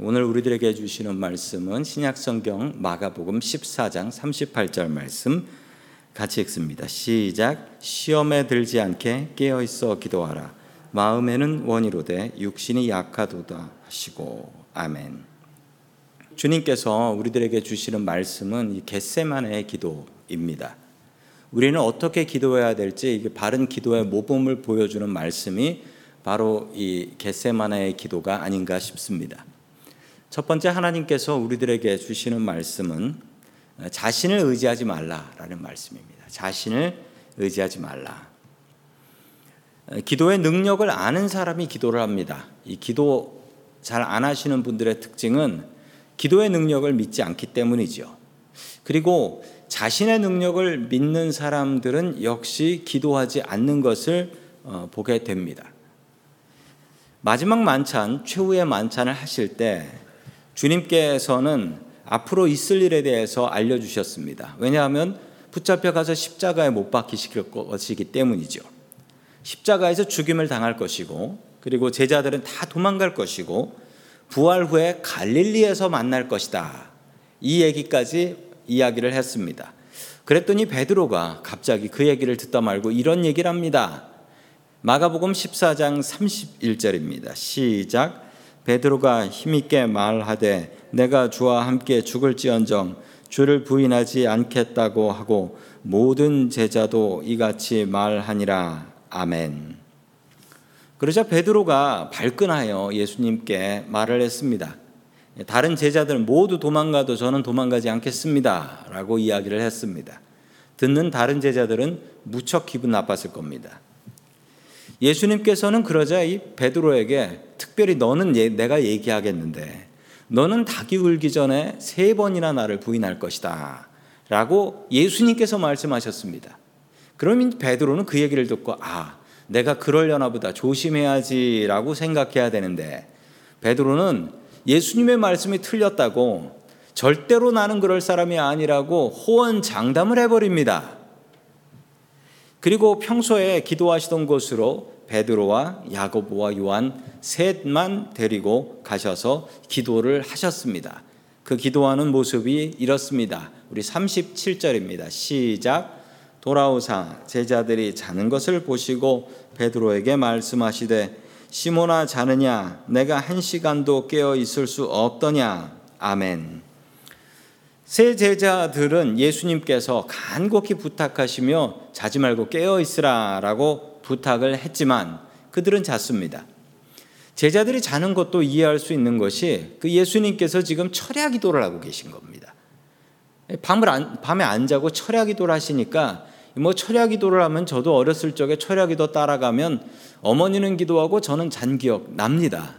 오늘 우리들에게 주시는 말씀은 신약성경 마가복음 14장 38절 말씀 같이 읽습니다. 시작. 시험에 들지 않게 깨어 있어 기도하라. 마음에는 원이로되 육신이 약하도다 하시고 아멘. 주님께서 우리들에게 주시는 말씀은 이 겟세만의 기도입니다. 우리는 어떻게 기도해야 될지 이게 바른 기도의 모범을 보여주는 말씀이 바로 이 겟세만의 기도가 아닌가 싶습니다. 첫 번째 하나님께서 우리들에게 주시는 말씀은 자신을 의지하지 말라라는 말씀입니다. 자신을 의지하지 말라. 기도의 능력을 아는 사람이 기도를 합니다. 이 기도 잘 안 하시는 분들의 특징은 기도의 능력을 믿지 않기 때문이죠. 그리고 자신의 능력을 믿는 사람들은 역시 기도하지 않는 것을 어, 보게 됩니다. 마지막 만찬, 최후의 만찬을 하실 때 주님께서는 앞으로 있을 일에 대해서 알려주셨습니다. 왜냐하면 붙잡혀 가서 십자가에 못 박히실 것이기 때문이죠. 십자가에서 죽임을 당할 것이고, 그리고 제자들은 다 도망갈 것이고, 부활 후에 갈릴리에서 만날 것이다. 이 얘기까지 이야기를 했습니다. 그랬더니 베드로가 갑자기 그 얘기를 듣다 말고 이런 얘기를 합니다. 마가복음 14장 31절입니다. 시작. 베드로가 힘있게 말하되 내가 주와 함께 죽을지언정 주를 부인하지 않겠다고 하고 모든 제자도 이같이 말하니라 아멘. 그러자 베드로가 발끈하여 예수님께 말을 했습니다. 다른 제자들 모두 도망가도 저는 도망가지 않겠습니다. 라고 이야기를 했습니다. 듣는 다른 제자들은 무척 기분 나빴을 겁니다. 예수님께서는 그러자 이 베드로에게 특별히 너는 내가 얘기하겠는데 너는 닭이 울기 전에 세 번이나 나를 부인할 것이다. 라고 예수님께서 말씀하셨습니다. 그러면 베드로는 그 얘기를 듣고 아, 내가 그러려나 보다 조심해야지라고 생각해야 되는데 베드로는 예수님의 말씀이 틀렸다고 절대로 나는 그럴 사람이 아니라고 호언 장담을 해버립니다. 그리고 평소에 기도하시던 곳으로 베드로와 야고보와 요한 셋만 데리고 가셔서 기도를 하셨습니다. 그 기도하는 모습이 이렇습니다. 우리 37절입니다. 시작. 돌아오사 제자들이 자는 것을 보시고 베드로에게 말씀하시되 시모나 자느냐 내가 한 시간도 깨어 있을 수 없더냐 아멘. 세 제자들은 예수님께서 간곡히 부탁하시며 자지 말고 깨어 있으라라고 부탁을 했지만 그들은 잤습니다. 제자들이 자는 것도 이해할 수 있는 것이 그 예수님께서 지금 철야 기도를 하고 계신 겁니다. 밤을 안, 밤에 안 자고 철야 기도를 하시니까 뭐 철야 기도를 하면 저도 어렸을 적에 철야 기도 따라가면 어머니는 기도하고 저는 잔 기억 납니다.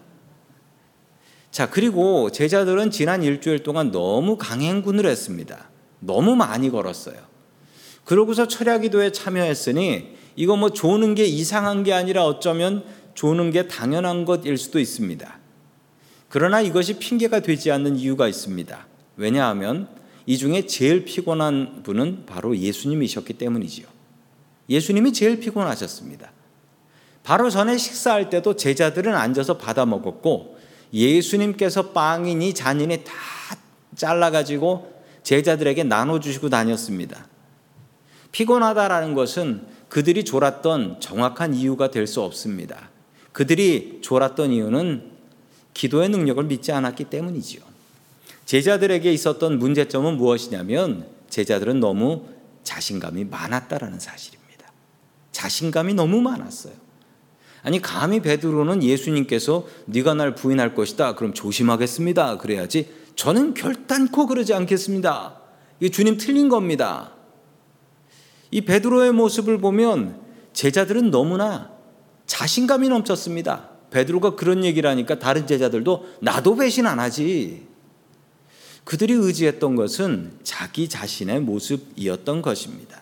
자, 그리고 제자들은 지난 일주일 동안 너무 강행군을 했습니다. 너무 많이 걸었어요. 그러고서 철야 기도에 참여했으니 이거 뭐 조는 게 이상한 게 아니라 어쩌면 조는 게 당연한 것일 수도 있습니다. 그러나 이것이 핑계가 되지 않는 이유가 있습니다. 왜냐하면 이 중에 제일 피곤한 분은 바로 예수님이셨기 때문이지요. 예수님이 제일 피곤하셨습니다. 바로 전에 식사할 때도 제자들은 앉아서 받아 먹었고 예수님께서 빵이니 잔이니 다 잘라가지고 제자들에게 나눠주시고 다녔습니다. 피곤하다라는 것은 그들이 졸았던 정확한 이유가 될 수 없습니다. 그들이 졸았던 이유는 기도의 능력을 믿지 않았기 때문이지요. 제자들에게 있었던 문제점은 무엇이냐면 제자들은 너무 자신감이 많았다라는 사실입니다. 자신감이 너무 많았어요. 아니 감히 베드로는 예수님께서 네가 날 부인할 것이다. 그럼 조심하겠습니다. 그래야지. 저는 결단코 그러지 않겠습니다. 이 주님 틀린 겁니다. 이 베드로의 모습을 보면 제자들은 너무나 자신감이 넘쳤습니다. 베드로가 그런 얘기를 하니까 다른 제자들도 나도 배신 안 하지. 그들이 의지했던 것은 자기 자신의 모습이었던 것입니다.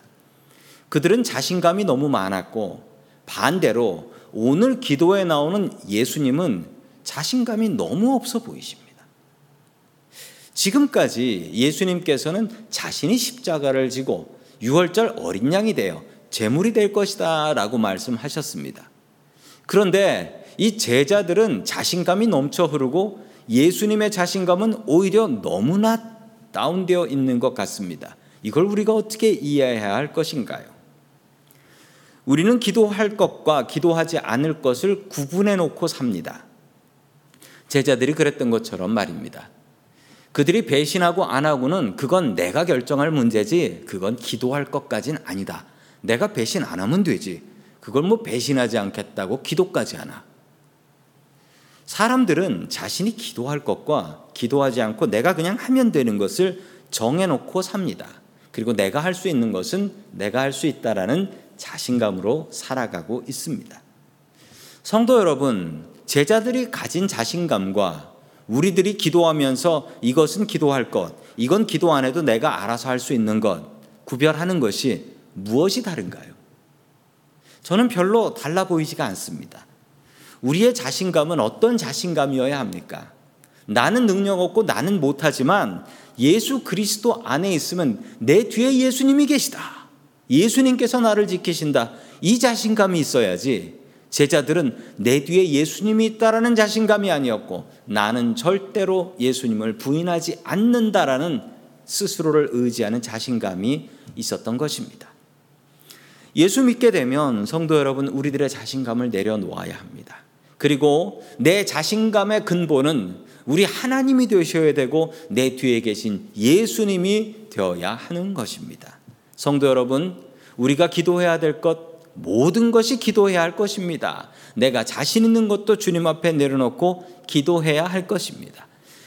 그들은 자신감이 너무 많았고 반대로 오늘 기도에 나오는 예수님은 자신감이 너무 없어 보이십니다. 지금까지 예수님께서는 자신이 십자가를 지고 유월절 어린 양이 되어 제물이 될 것이다 라고 말씀하셨습니다. 그런데 이 제자들은 자신감이 넘쳐 흐르고 예수님의 자신감은 오히려 너무나 다운되어 있는 것 같습니다. 이걸 우리가 어떻게 이해해야 할 것인가요? 우리는 기도할 것과 기도하지 않을 것을 구분해 놓고 삽니다. 제자들이 그랬던 것처럼 말입니다. 그들이 배신하고 안 하고는 그건 내가 결정할 문제지 그건 기도할 것까진 아니다. 내가 배신 안 하면 되지. 그걸 뭐 배신하지 않겠다고 기도까지 하나. 사람들은 자신이 기도할 것과 기도하지 않고 내가 그냥 하면 되는 것을 정해놓고 삽니다. 그리고 내가 할 수 있는 것은 내가 할 수 있다라는 자신감으로 살아가고 있습니다. 성도 여러분, 제자들이 가진 자신감과 우리들이 기도하면서 이것은 기도할 것, 이건 기도 안 해도 내가 알아서 할 수 있는 것, 구별하는 것이 무엇이 다른가요? 저는 별로 달라 보이지가 않습니다. 우리의 자신감은 어떤 자신감이어야 합니까? 나는 능력 없고 나는 못하지만 예수 그리스도 안에 있으면 내 뒤에 예수님이 계시다. 예수님께서 나를 지키신다. 이 자신감이 있어야지 제자들은 내 뒤에 예수님이 있다라는 자신감이 아니었고 나는 절대로 예수님을 부인하지 않는다라는 스스로를 의지하는 자신감이 있었던 것입니다. 예수 믿게 되면 성도 여러분 우리들의 자신감을 내려놓아야 합니다. 그리고 내 자신감의 근본은 우리 하나님이 되셔야 되고 내 뒤에 계신 예수님이 되어야 하는 것입니다. 성도 여러분, 우리가 기도해야 될 것 모든 것이 기도해야 할 것입니다. 내가 자신 있는 것도 주님 앞에 내려놓고 기도해야 할 것입니다.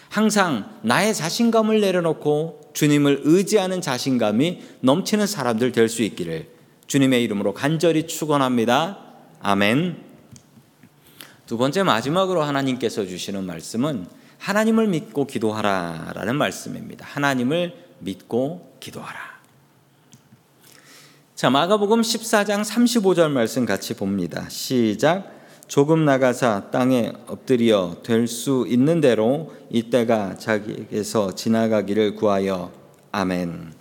항상 나의 자신감을 내려놓고 주님을 의지하는 자신감이 넘치는 사람들 될 수 있기를 주님의 이름으로 간절히 축원합니다. 아멘. 두 번째 마지막으로 하나님께서 주시는 말씀은 하나님을 믿고 기도하라라는 말씀입니다. 하나님을 믿고 기도하라. 자, 마가복음 14장 35절 말씀 같이 봅니다. 시작. 조금 나가사 땅에 엎드려 될 수 있는 대로 이때가 자기에게서 지나가기를 구하여 아멘.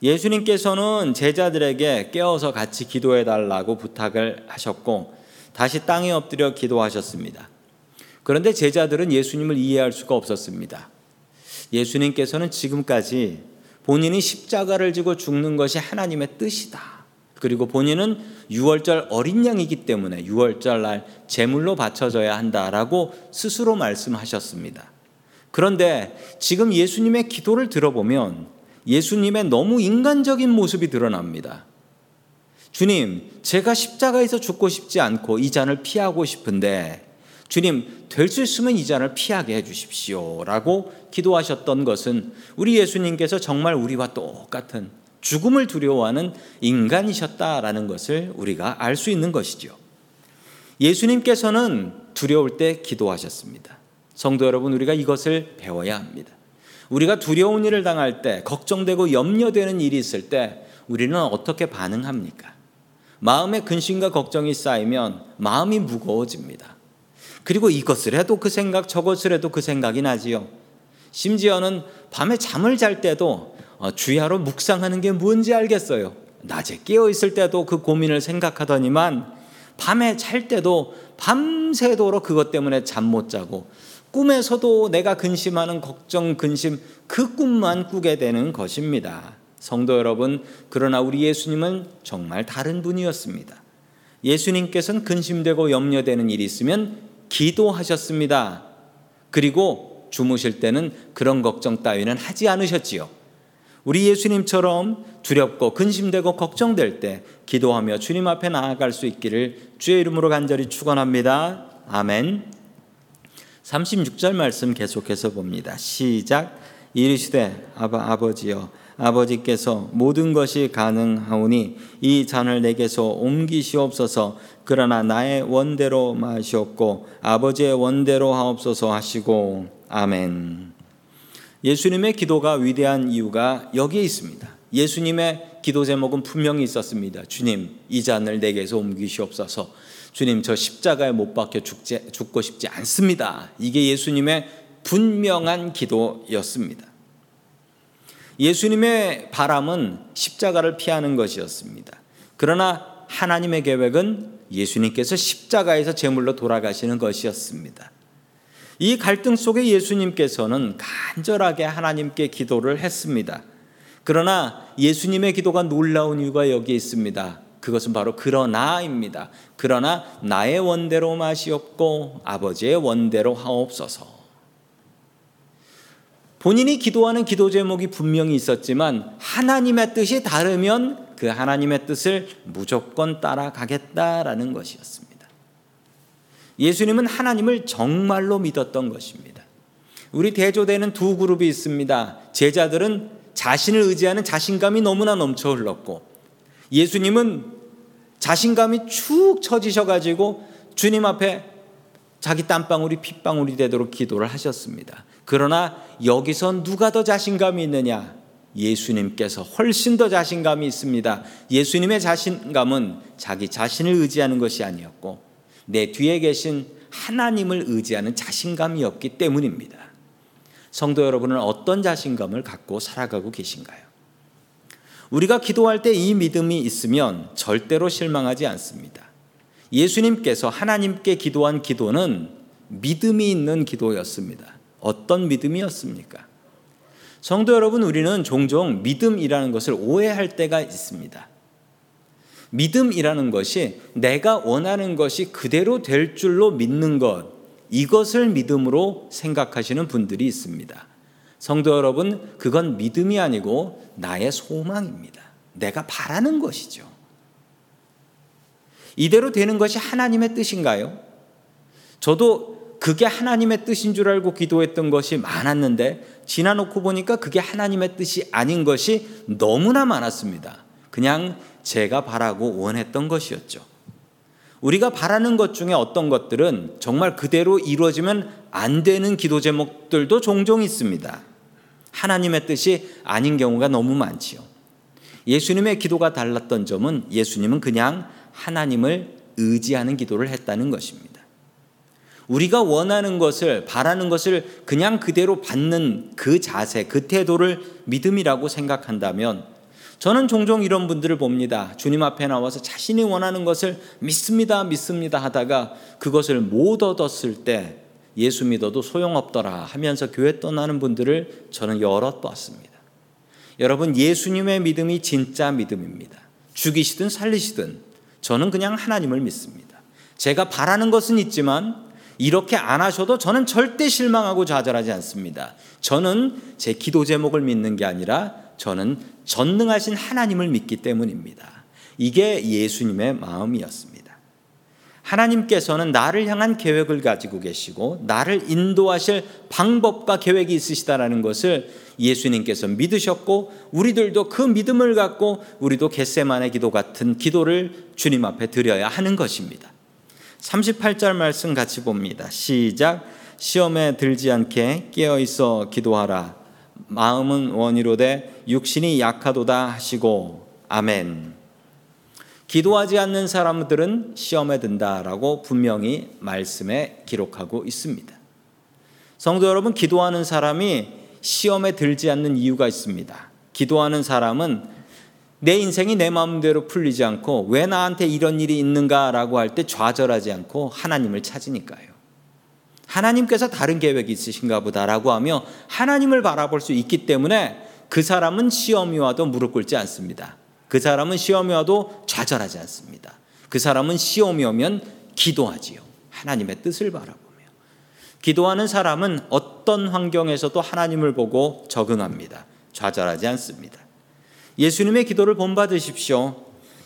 예수님께서는 제자들에게 깨어서 같이 기도해 달라고 부탁을 하셨고 다시 땅에 엎드려 기도하셨습니다. 그런데 제자들은 예수님을 이해할 수가 없었습니다. 예수님께서는 지금까지 본인이 십자가를 지고 죽는 것이 하나님의 뜻이다. 그리고 본인은 유월절 어린 양이기 때문에 유월절 날 제물로 바쳐져야 한다라고 스스로 말씀하셨습니다. 그런데 지금 예수님의 기도를 들어보면 예수님의 너무 인간적인 모습이 드러납니다. 주님, 제가 십자가에서 죽고 싶지 않고 이 잔을 피하고 싶은데 주님, 될 수 있으면 이 잔을 피하게 해 주십시오. 라고 기도하셨던 것은 우리 예수님께서 정말 우리와 똑같은 죽음을 두려워하는 인간이셨다라는 것을 우리가 알 수 있는 것이죠. 예수님께서는 두려울 때 기도하셨습니다. 성도 여러분, 우리가 이것을 배워야 합니다. 우리가 두려운 일을 당할 때, 걱정되고 염려되는 일이 있을 때, 우리는 어떻게 반응합니까? 마음에 근심과 걱정이 쌓이면 마음이 무거워집니다. 그리고 이것을 해도 그 생각, 저것을 해도 그 생각이 나지요. 심지어는 밤에 잠을 잘 때도 어, 주야로 묵상하는 게 뭔지 알겠어요. 낮에 깨어 있을 때도 그 고민을 생각하더니만 밤에 잘 때도 밤새도록 그것 때문에 잠 못 자고 꿈에서도 내가 근심하는 걱정, 근심 그 꿈만 꾸게 되는 것입니다. 성도 여러분, 그러나 우리 예수님은 정말 다른 분이었습니다. 예수님께서는 근심되고 염려되는 일이 있으면 기도하셨습니다. 그리고 주무실 때는 그런 걱정 따위는 하지 않으셨지요. 우리 예수님처럼 두렵고 근심되고 걱정될 때 기도하며 주님 앞에 나아갈 수 있기를 주의 이름으로 간절히 축원합니다. 아멘. 36절 말씀 계속해서 봅니다. 시작 이르시되 아바 아버지여 아버지께서 모든 것이 가능하오니 이 잔을 내게서 옮기시옵소서 그러나 나의 원대로 마시옵고 아버지의 원대로 하옵소서 하시고 아멘. 예수님의 기도가 위대한 이유가 여기에 있습니다. 예수님의 기도 제목은 분명히 있었습니다. 주님, 이 잔을 내게서 옮기시옵소서. 주님, 저 십자가에 못 박혀 죽지, 죽고 싶지 않습니다. 이게 예수님의 분명한 기도였습니다. 예수님의 바람은 십자가를 피하는 것이었습니다. 그러나 하나님의 계획은 예수님께서 십자가에서 제물로 돌아가시는 것이었습니다. 이 갈등 속에 예수님께서는 간절하게 하나님께 기도를 했습니다. 그러나 예수님의 기도가 놀라운 이유가 여기에 있습니다. 그것은 바로 그러나입니다. 그러나 나의 원대로 마시옵고 아버지의 원대로 하옵소서. 본인이 기도하는 기도 제목이 분명히 있었지만 하나님의 뜻이 다르면 그 하나님의 뜻을 무조건 따라가겠다라는 것이었습니다. 예수님은 하나님을 정말로 믿었던 것입니다. 우리 대조되는 두 그룹이 있습니다. 제자들은 자신을 의지하는 자신감이 너무나 넘쳐 흘렀고 예수님은 자신감이 축 처지셔 가지고 주님 앞에 자기 땀방울이 핏방울이 되도록 기도를 하셨습니다. 그러나 여기서 누가 더 자신감이 있느냐? 예수님께서 훨씬 더 자신감이 있습니다. 예수님의 자신감은 자기 자신을 의지하는 것이 아니었고 내 뒤에 계신 하나님을 의지하는 자신감이었기 때문입니다. 성도 여러분은 어떤 자신감을 갖고 살아가고 계신가요? 우리가 기도할 때 이 믿음이 있으면 절대로 실망하지 않습니다. 예수님께서 하나님께 기도한 기도는 믿음이 있는 기도였습니다. 어떤 믿음이었습니까? 성도 여러분, 우리는 종종 믿음이라는 것을 오해할 때가 있습니다. 믿음이라는 것이 내가 원하는 것이 그대로 될 줄로 믿는 것, 이것을 믿음으로 생각하시는 분들이 있습니다. 성도 여러분, 그건 믿음이 아니고 나의 소망입니다. 내가 바라는 것이죠. 이대로 되는 것이 하나님의 뜻인가요? 저도 그게 하나님의 뜻인 줄 알고 기도했던 것이 많았는데 지나놓고 보니까 그게 하나님의 뜻이 아닌 것이 너무나 많았습니다. 그냥 제가 바라고 원했던 것이었죠. 우리가 바라는 것 중에 어떤 것들은 정말 그대로 이루어지면 안 되는 기도 제목들도 종종 있습니다. 하나님의 뜻이 아닌 경우가 너무 많지요. 예수님의 기도가 달랐던 점은 예수님은 그냥 하나님을 의지하는 기도를 했다는 것입니다. 우리가 원하는 것을 바라는 것을 그냥 그대로 받는 그 자세, 그 태도를 믿음이라고 생각한다면 저는 종종 이런 분들을 봅니다. 주님 앞에 나와서 자신이 원하는 것을 믿습니다, 믿습니다 하다가 그것을 못 얻었을 때 예수 믿어도 소용없더라 하면서 교회 떠나는 분들을 저는 여럿 봤습니다. 여러분, 예수님의 믿음이 진짜 믿음입니다. 죽이시든 살리시든 저는 그냥 하나님을 믿습니다. 제가 바라는 것은 있지만 이렇게 안 하셔도 저는 절대 실망하고 좌절하지 않습니다. 저는 제 기도 제목을 믿는 게 아니라 저는 전능하신 하나님을 믿기 때문입니다. 이게 예수님의 마음이었습니다. 하나님께서는 나를 향한 계획을 가지고 계시고 나를 인도하실 방법과 계획이 있으시다라는 것을 예수님께서 믿으셨고 우리들도 그 믿음을 갖고 우리도 겟세만의 기도 같은 기도를 주님 앞에 드려야 하는 것입니다. 38절 말씀 같이 봅니다. 시작 시험에 들지 않게 깨어 있어 기도하라. 마음은 원이로되 육신이 약하도다 하시고 아멘. 기도하지 않는 사람들은 시험에 든다라고 분명히 말씀에 기록하고 있습니다. 성도 여러분, 기도하는 사람이 시험에 들지 않는 이유가 있습니다. 기도하는 사람은 내 인생이 내 마음대로 풀리지 않고 왜 나한테 이런 일이 있는가라고 할 때 좌절하지 않고 하나님을 찾으니까요. 하나님께서 다른 계획이 있으신가 보다라고 하며 하나님을 바라볼 수 있기 때문에 그 사람은 시험이 와도 무릎 꿇지 않습니다. 그 사람은 시험이 와도 좌절하지 않습니다. 그 사람은 시험이 오면 기도하지요. 하나님의 뜻을 바라보며. 기도하는 사람은 어떤 환경에서도 하나님을 보고 적응합니다. 좌절하지 않습니다. 예수님의 기도를 본받으십시오.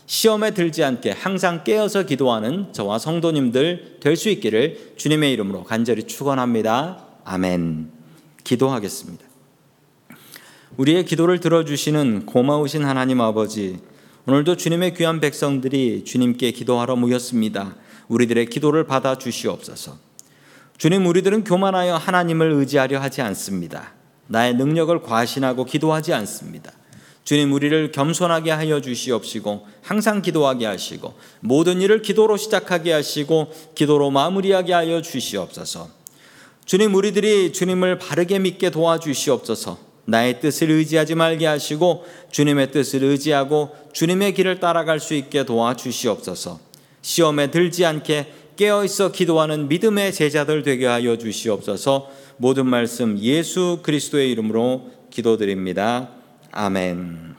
시험에 들지 않게 항상 깨어서 기도하는 저와 성도님들 될 수 있기를 주님의 이름으로 간절히 축원합니다. 아멘. 기도하겠습니다. 우리의 기도를 들어주시는 고마우신 하나님 아버지, 오늘도 주님의 귀한 백성들이 주님께 기도하러 모였습니다. 우리들의 기도를 받아 주시옵소서. 주님, 우리들은 교만하여 하나님을 의지하려 하지 않습니다. 나의 능력을 과신하고 기도하지 않습니다. 주님 우리를 겸손하게 하여 주시옵시고 항상 기도하게 하시고 모든 일을 기도로 시작하게 하시고 기도로 마무리하게 하여 주시옵소서. 주님 우리들이 주님을 바르게 믿게 도와주시옵소서. 나의 뜻을 의지하지 말게 하시고 주님의 뜻을 의지하고 주님의 길을 따라갈 수 있게 도와주시옵소서. 시험에 들지 않게 깨어 있어 기도하는 믿음의 제자들 되게 하여 주시옵소서. 모든 말씀 예수 그리스도의 이름으로 기도드립니다. 아멘.